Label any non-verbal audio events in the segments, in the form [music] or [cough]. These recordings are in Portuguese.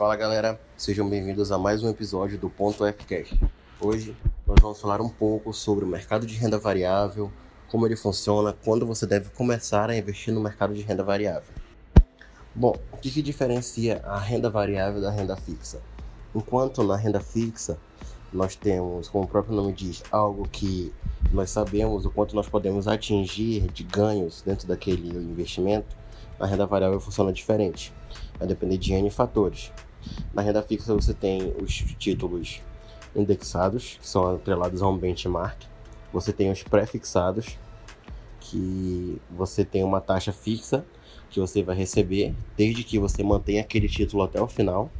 Fala galera, sejam bem-vindos a mais um episódio do Ponto Fcast. Hoje nós vamos falar um pouco sobre o mercado de renda variável, como ele funciona, quando você deve começar a investir no mercado de renda variável. Bom, o que, que diferencia a renda variável da renda fixa? Enquanto na renda fixa nós temos, como o próprio nome diz, algo que nós sabemos o quanto nós podemos atingir de ganhos dentro daquele investimento, na renda variável funciona diferente. Vai depender de N fatores. Na renda fixa você tem os títulos indexados, que são atrelados a um benchmark. Você tem os pré-fixados, que você tem uma taxa fixa que você vai receber desde que você mantenha aquele título até o final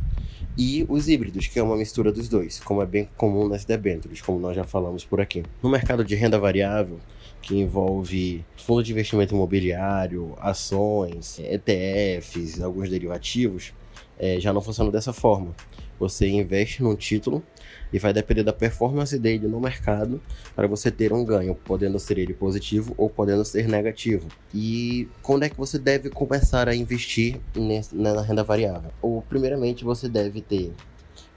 e os híbridos, que é uma mistura dos dois, como é bem comum nas debêntures, como nós já falamos por aqui. No mercado de renda variável, que envolve fundo de investimento imobiliário, ações, ETFs, alguns derivativos, é, já não funciona dessa forma. Você investe num título e vai depender da performance dele no mercado para você ter um ganho, podendo ser ele positivo ou podendo ser negativo. E quando é que você deve começar a investir nesse, na renda variável? Ou, primeiramente, você deve ter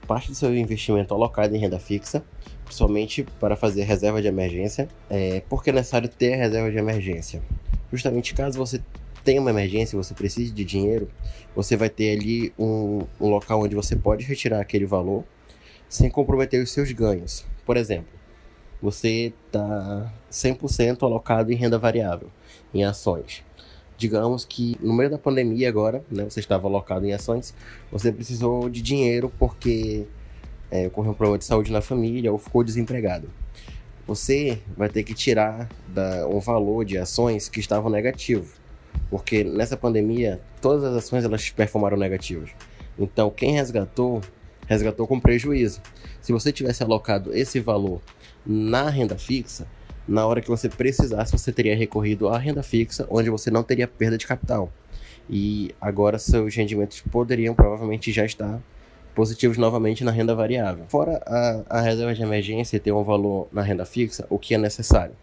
parte do seu investimento alocado em renda fixa, somente para fazer reserva de emergência. É, porque é necessário ter reserva de emergência? Justamente caso você tenha uma emergência, você precise de dinheiro, você vai ter ali um, um local onde você pode retirar aquele valor sem comprometer os seus ganhos. Por exemplo, você está 100% alocado em renda variável, em ações. Digamos que no meio da pandemia agora, né, você estava alocado em ações, você precisou de dinheiro porque é, ocorreu um problema de saúde na família ou ficou desempregado. Você vai ter que tirar da, um valor de ações que estavam negativo, porque nessa pandemia todas as ações elas performaram negativas. Então quem resgatou resgatou com prejuízo. Se você tivesse alocado esse valor na renda fixa, na hora que você precisasse, você teria recorrido à renda fixa, onde você não teria perda de capital. E agora seus rendimentos poderiam provavelmente já estar positivos novamente na renda variável. Fora a, a reserva de emergência ter um valor na renda fixa, o que é necessário?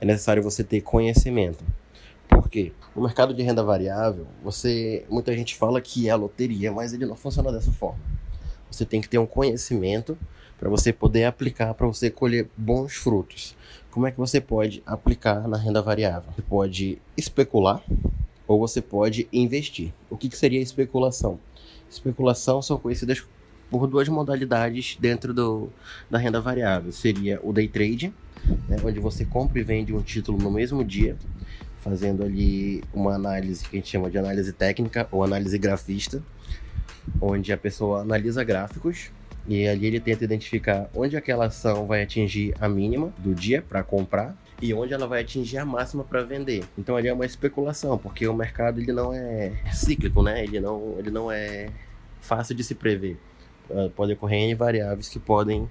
É necessário você ter conhecimento. Por quê? No mercado de renda variável, você muita gente fala que é loteria, mas ele não funciona dessa forma. Você tem que ter um conhecimento para você poder aplicar, para você colher bons frutos. Como é que você pode aplicar na renda variável? Você pode especular ou você pode investir. O que, que seria especulação? Especulação são conhecidas por duas modalidades dentro do, da renda variável. Seria o day trade, né, onde você compra e vende um título no mesmo dia, fazendo ali uma análise que a gente chama de análise técnica ou análise grafista onde a pessoa analisa gráficos e ali ele tenta identificar onde aquela ação vai atingir a mínima do dia para comprar e onde ela vai atingir a máxima para vender. Então ali é uma especulação, porque o mercado ele não é cíclico, né? Ele não, ele não é fácil de se prever. Pode ocorrer N variáveis que podem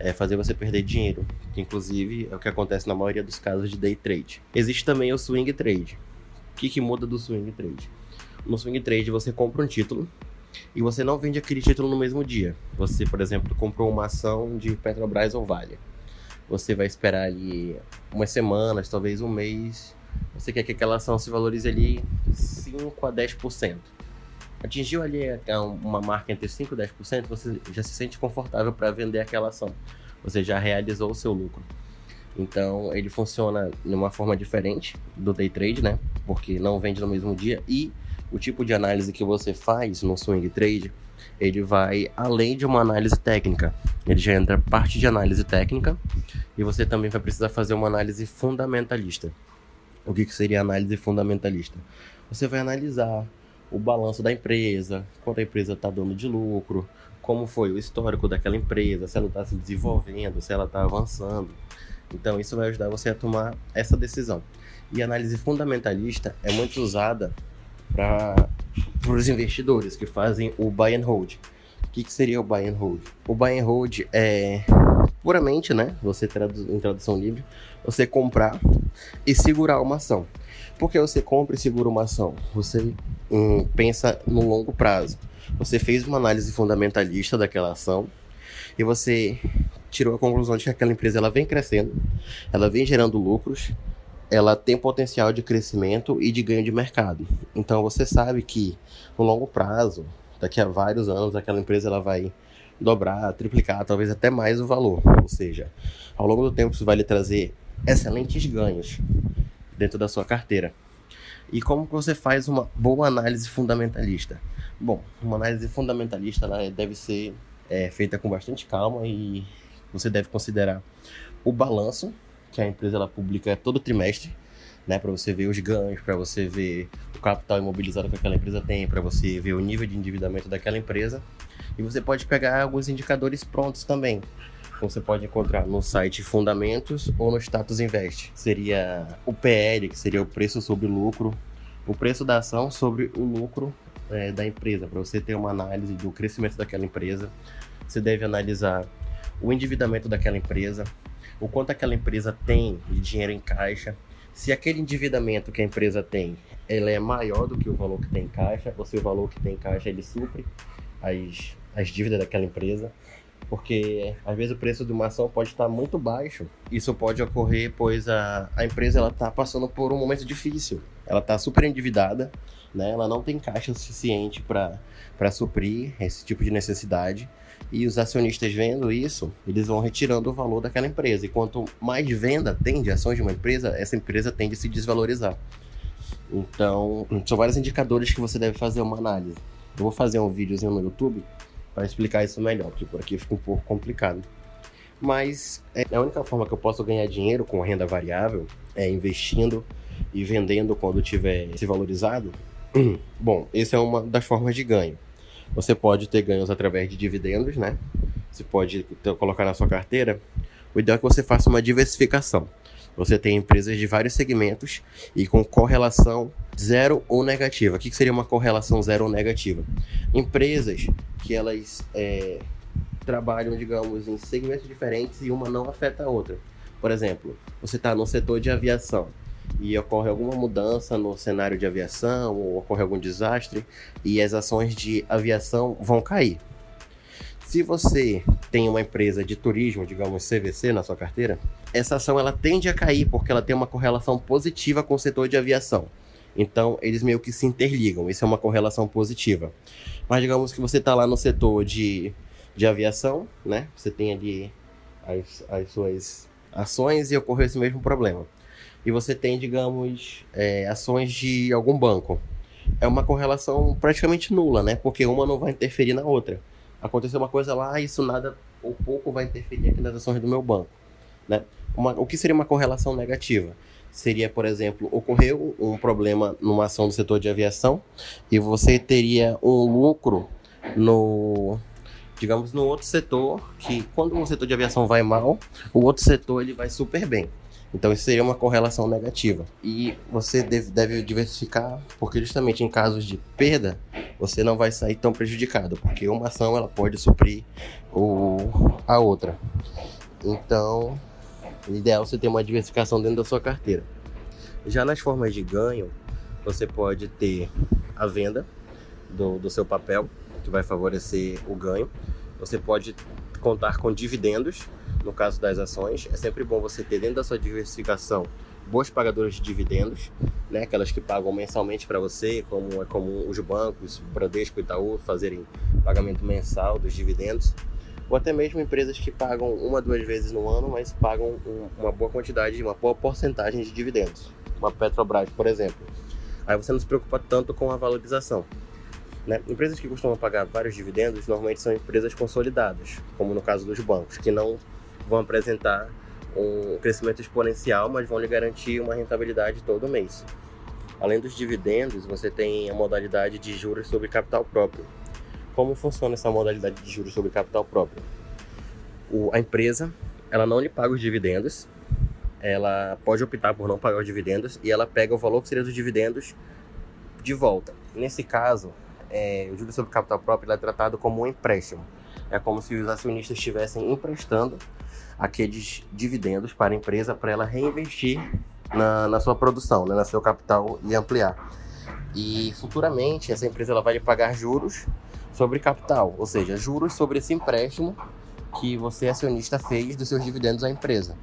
é, fazer você perder dinheiro, que inclusive é o que acontece na maioria dos casos de day trade. Existe também o swing trade. O que, que muda do swing trade? No swing trade você compra um título e você não vende aquele título no mesmo dia. Você, por exemplo, comprou uma ação de Petrobras ou Vale. Você vai esperar ali umas semanas, talvez um mês. Você quer que aquela ação se valorize ali 5 a 10%. Atingiu ali uma marca entre 5 e 10%, você já se sente confortável para vender aquela ação. Você já realizou o seu lucro. Então, ele funciona de uma forma diferente do day trade, né? Porque não vende no mesmo dia e o tipo de análise que você faz no swing trade, ele vai além de uma análise técnica. Ele já entra parte de análise técnica e você também vai precisar fazer uma análise fundamentalista. O que, que seria análise fundamentalista? Você vai analisar o balanço da empresa, quanto a empresa está dando de lucro, como foi o histórico daquela empresa, se ela está se desenvolvendo, se ela está avançando. Então, isso vai ajudar você a tomar essa decisão. E a análise fundamentalista é muito usada para os investidores que fazem o buy and hold. O que, que seria o buy and hold? O buy and hold é puramente, né? Você traduz em tradução livre, você comprar e segurar uma ação. Por que você compra e segura uma ação? Você hum, pensa no longo prazo. Você fez uma análise fundamentalista daquela ação e você tirou a conclusão de que aquela empresa ela vem crescendo, ela vem gerando lucros ela tem potencial de crescimento e de ganho de mercado. Então você sabe que no longo prazo, daqui a vários anos aquela empresa ela vai dobrar, triplicar, talvez até mais o valor. Ou seja, ao longo do tempo isso vai lhe trazer excelentes ganhos dentro da sua carteira. E como você faz uma boa análise fundamentalista? Bom, uma análise fundamentalista deve ser é, feita com bastante calma e você deve considerar o balanço que a empresa ela publica todo trimestre, né, para você ver os ganhos, para você ver o capital imobilizado que aquela empresa tem, para você ver o nível de endividamento daquela empresa. E você pode pegar alguns indicadores prontos também. Então, você pode encontrar no site Fundamentos ou no Status Invest. Seria o PL, que seria o preço sobre lucro, o preço da ação sobre o lucro é, da empresa, para você ter uma análise do crescimento daquela empresa. Você deve analisar o endividamento daquela empresa, o quanto aquela empresa tem de dinheiro em caixa, se aquele endividamento que a empresa tem, ele é maior do que o valor que tem em caixa, ou se o valor que tem em caixa ele supre as, as dívidas daquela empresa, porque às vezes o preço de uma ação pode estar muito baixo. Isso pode ocorrer pois a, a empresa ela está passando por um momento difícil, ela está super endividada, né? ela não tem caixa suficiente para suprir esse tipo de necessidade e os acionistas vendo isso, eles vão retirando o valor daquela empresa. E quanto mais venda tem de ações de uma empresa, essa empresa tende a se desvalorizar. Então, são vários indicadores que você deve fazer uma análise. Eu vou fazer um videozinho no YouTube para explicar isso melhor, porque por aqui fica um pouco complicado. Mas é, a única forma que eu posso ganhar dinheiro com renda variável é investindo e vendendo quando tiver se valorizado. [clears throat] Bom, essa é uma das formas de ganho. Você pode ter ganhos através de dividendos, né? Você pode colocar na sua carteira. O ideal é que você faça uma diversificação. Você tem empresas de vários segmentos e com correlação zero ou negativa. O que seria uma correlação zero ou negativa? Empresas que elas é, trabalham, digamos, em segmentos diferentes e uma não afeta a outra. Por exemplo, você está no setor de aviação e ocorre alguma mudança no cenário de aviação ou ocorre algum desastre e as ações de aviação vão cair. Se você tem uma empresa de turismo, digamos CVC na sua carteira, essa ação ela tende a cair porque ela tem uma correlação positiva com o setor de aviação. Então, eles meio que se interligam. Isso é uma correlação positiva. Mas digamos que você está lá no setor de, de aviação, né? Você tem ali as, as suas ações e ocorreu esse mesmo problema e você tem, digamos, é, ações de algum banco. É uma correlação praticamente nula, né? Porque uma não vai interferir na outra. Aconteceu uma coisa lá, isso nada ou pouco vai interferir aqui nas ações do meu banco. Né? Uma, o que seria uma correlação negativa? Seria, por exemplo, ocorreu um problema numa ação do setor de aviação e você teria um lucro no, digamos, no outro setor, que quando o setor de aviação vai mal, o outro setor ele vai super bem. Então isso seria uma correlação negativa. E você deve, deve diversificar, porque justamente em casos de perda, você não vai sair tão prejudicado, porque uma ação ela pode suprir o, a outra. Então, o ideal é você ter uma diversificação dentro da sua carteira. Já nas formas de ganho, você pode ter a venda do, do seu papel, que vai favorecer o ganho. Você pode contar com dividendos, no caso das ações. É sempre bom você ter dentro da sua diversificação boas pagadoras de dividendos, né? aquelas que pagam mensalmente para você, como é comum os bancos, Bradesco e Itaú fazerem pagamento mensal dos dividendos, ou até mesmo empresas que pagam uma, duas vezes no ano, mas pagam um, uma boa quantidade, uma boa porcentagem de dividendos. Uma Petrobras, por exemplo. Aí você não se preocupa tanto com a valorização. Né? Empresas que costumam pagar vários dividendos normalmente são empresas consolidadas, como no caso dos bancos, que não vão apresentar um crescimento exponencial, mas vão lhe garantir uma rentabilidade todo mês. Além dos dividendos, você tem a modalidade de juros sobre capital próprio. Como funciona essa modalidade de juros sobre capital próprio? O, a empresa ela não lhe paga os dividendos, ela pode optar por não pagar os dividendos e ela pega o valor que seria dos dividendos de volta. Nesse caso, é, o juros sobre capital próprio é tratado como um empréstimo. É como se os acionistas estivessem emprestando aqueles dividendos para a empresa para ela reinvestir na, na sua produção, né, no seu capital e ampliar. E futuramente essa empresa ela vai lhe pagar juros sobre capital, ou seja, juros sobre esse empréstimo que você acionista fez dos seus dividendos à empresa.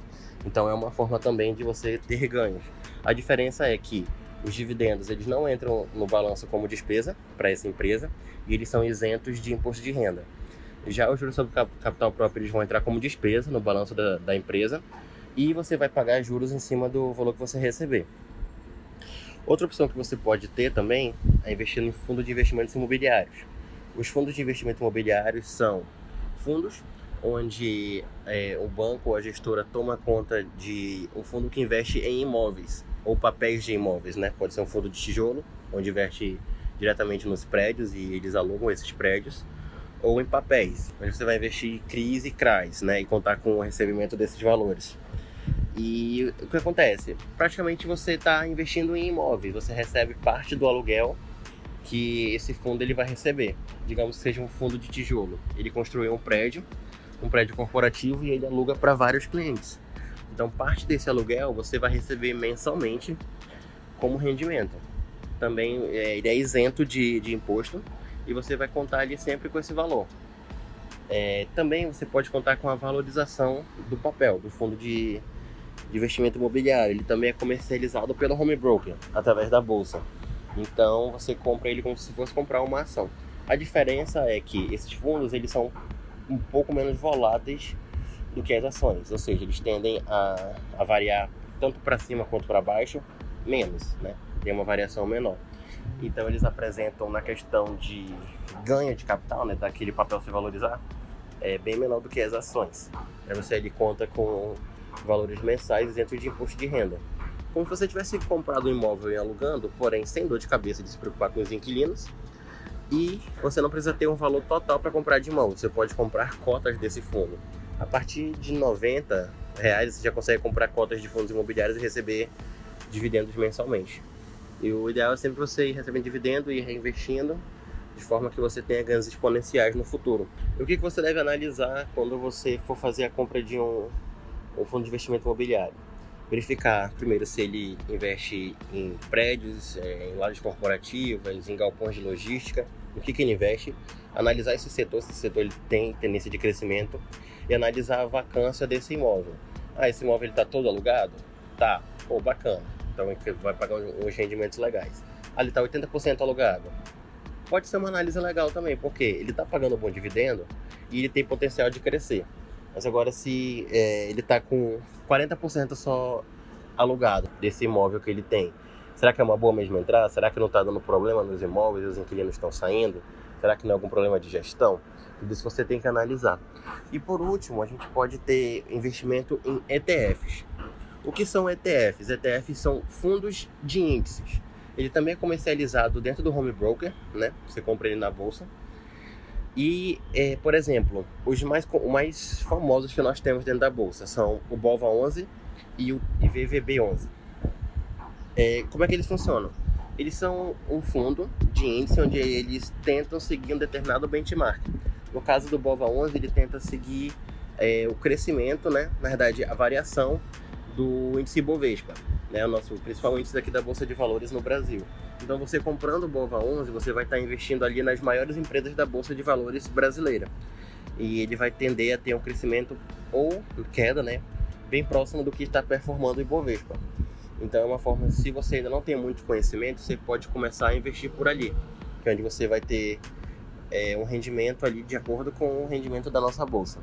Então é uma forma também de você ter ganhos. A diferença é que os dividendos eles não entram no balanço como despesa para essa empresa e eles são isentos de imposto de renda. Já os juros sobre capital próprio eles vão entrar como despesa no balanço da, da empresa e você vai pagar juros em cima do valor que você receber. Outra opção que você pode ter também é investir em fundo de investimentos imobiliários. Os fundos de investimento imobiliários são fundos onde é, o banco ou a gestora toma conta de um fundo que investe em imóveis ou papéis de imóveis, né? Pode ser um fundo de tijolo, onde investe diretamente nos prédios e eles alugam esses prédios, ou em papéis, onde você vai investir CRIs e CRAs, né? E contar com o recebimento desses valores. E o que acontece? Praticamente você está investindo em imóveis, você recebe parte do aluguel que esse fundo ele vai receber. Digamos que seja um fundo de tijolo. Ele construiu um prédio, um prédio corporativo e ele aluga para vários clientes. Então, parte desse aluguel você vai receber mensalmente como rendimento. Também é, ele é isento de, de imposto e você vai contar ali sempre com esse valor. É, também você pode contar com a valorização do papel, do fundo de, de investimento imobiliário. Ele também é comercializado pelo home broker, através da bolsa. Então você compra ele como se fosse comprar uma ação. A diferença é que esses fundos eles são um pouco menos voláteis do que as ações, ou seja, eles tendem a, a variar tanto para cima quanto para baixo menos, né? Tem uma variação menor. Então eles apresentam na questão de ganho de capital, né, daquele papel se valorizar, é bem menor do que as ações. Aí você ele conta com valores mensais dentro de imposto de renda. Como se você tivesse comprado um imóvel e alugando, porém sem dor de cabeça de se preocupar com os inquilinos. E você não precisa ter um valor total para comprar de mão, você pode comprar cotas desse fundo. A partir de 90 reais você já consegue comprar cotas de fundos imobiliários e receber dividendos mensalmente. E o ideal é sempre você ir recebendo dividendo e reinvestindo de forma que você tenha ganhos exponenciais no futuro. E o que você deve analisar quando você for fazer a compra de um, um fundo de investimento imobiliário? Verificar primeiro se ele investe em prédios, é, em lojas corporativas, em galpões de logística, o que, que ele investe, analisar esse setor, se esse setor ele tem tendência de crescimento e analisar a vacância desse imóvel. Ah, esse imóvel está todo alugado? Tá, pô, bacana. Então vai pagar uns rendimentos legais. Ele está 80% alugado. Pode ser uma análise legal também, porque ele está pagando um bom dividendo e ele tem potencial de crescer. Mas agora se é, ele está com 40% só alugado desse imóvel que ele tem, será que é uma boa mesmo entrar? Será que não está dando problema nos imóveis os inquilinos estão saindo? Será que não é algum problema de gestão? Tudo isso você tem que analisar. E por último, a gente pode ter investimento em ETFs. O que são ETFs? ETFs são fundos de índices. Ele também é comercializado dentro do home broker, né? Você compra ele na bolsa. E, é, por exemplo, os mais, mais famosos que nós temos dentro da bolsa são o BOVA11 e o VVB11. É, como é que eles funcionam? Eles são um fundo de índice onde eles tentam seguir um determinado benchmark. No caso do BOVA11, ele tenta seguir é, o crescimento, né? na verdade, a variação do índice Bovespa, né? o nosso principal índice aqui da Bolsa de Valores no Brasil. Então, você comprando o BOVA11, você vai estar investindo ali nas maiores empresas da Bolsa de Valores brasileira. E ele vai tender a ter um crescimento ou queda, né? bem próximo do que está performando o Ibovespa. Então é uma forma, se você ainda não tem muito conhecimento, você pode começar a investir por ali, que é onde você vai ter é, um rendimento ali de acordo com o rendimento da nossa bolsa.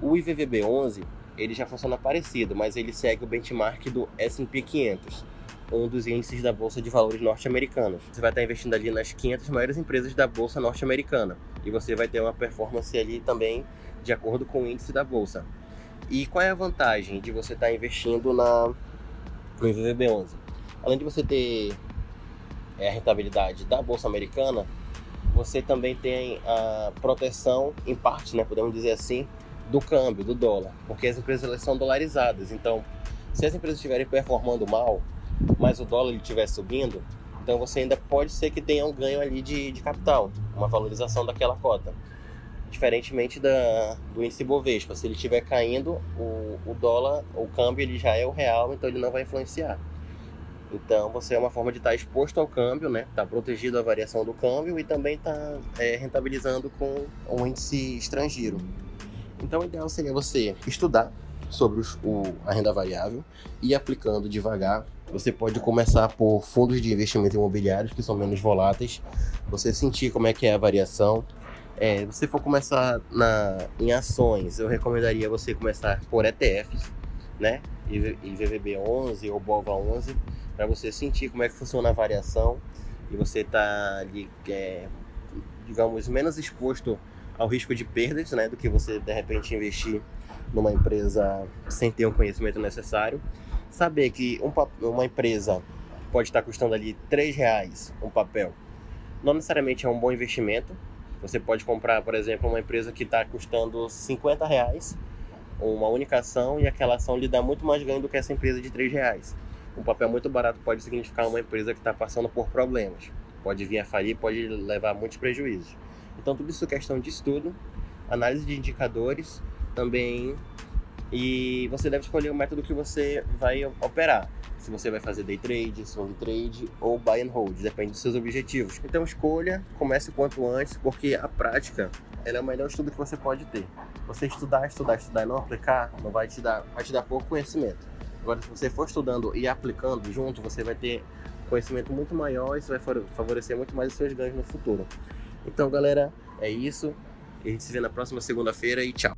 O IVVB11 ele já funciona parecido, mas ele segue o benchmark do S&P 500, um dos índices da bolsa de valores norte-americanos. Você vai estar investindo ali nas 500 maiores empresas da bolsa norte-americana e você vai ter uma performance ali também de acordo com o índice da bolsa. E qual é a vantagem de você estar investindo na no IVVB11. Além de você ter é, a rentabilidade da bolsa americana, você também tem a proteção, em parte, né, podemos dizer assim, do câmbio, do dólar, porque as empresas elas são dolarizadas. Então, se as empresas estiverem performando mal, mas o dólar estiver subindo, então você ainda pode ser que tenha um ganho ali de, de capital, uma valorização daquela cota. Diferentemente da, do índice Bovespa, se ele estiver caindo, o, o dólar, o câmbio, ele já é o real, então ele não vai influenciar. Então você é uma forma de estar exposto ao câmbio, né? Está protegido à variação do câmbio e também está é, rentabilizando com o índice estrangeiro. Então o ideal seria você estudar sobre os, o, a renda variável e aplicando devagar. Você pode começar por fundos de investimento imobiliários que são menos voláteis, você sentir como é que é a variação. É, se você for começar na, em ações, eu recomendaria você começar por ETFs, né? IVVB 11 ou BOVA 11, para você sentir como é que funciona a variação e você tá ali, é, digamos, menos exposto ao risco de perdas, né, do que você de repente investir numa empresa sem ter o conhecimento necessário. Saber que um, uma empresa pode estar custando ali três reais um papel, não necessariamente é um bom investimento. Você pode comprar, por exemplo, uma empresa que está custando 50 reais, uma única ação, e aquela ação lhe dá muito mais ganho do que essa empresa de três reais. Um papel muito barato pode significar uma empresa que está passando por problemas. Pode vir a falir, pode levar muitos prejuízos. Então, tudo isso é questão de estudo, análise de indicadores também. E você deve escolher o método que você vai operar. Se você vai fazer day trade, swing trade ou buy and hold, depende dos seus objetivos. Então escolha, comece o quanto antes, porque a prática ela é o melhor estudo que você pode ter. Você estudar, estudar, estudar e não aplicar, não vai te dar, vai te dar pouco conhecimento. Agora, se você for estudando e aplicando junto, você vai ter conhecimento muito maior e isso vai favorecer muito mais os seus ganhos no futuro. Então, galera, é isso. A gente se vê na próxima segunda-feira e tchau.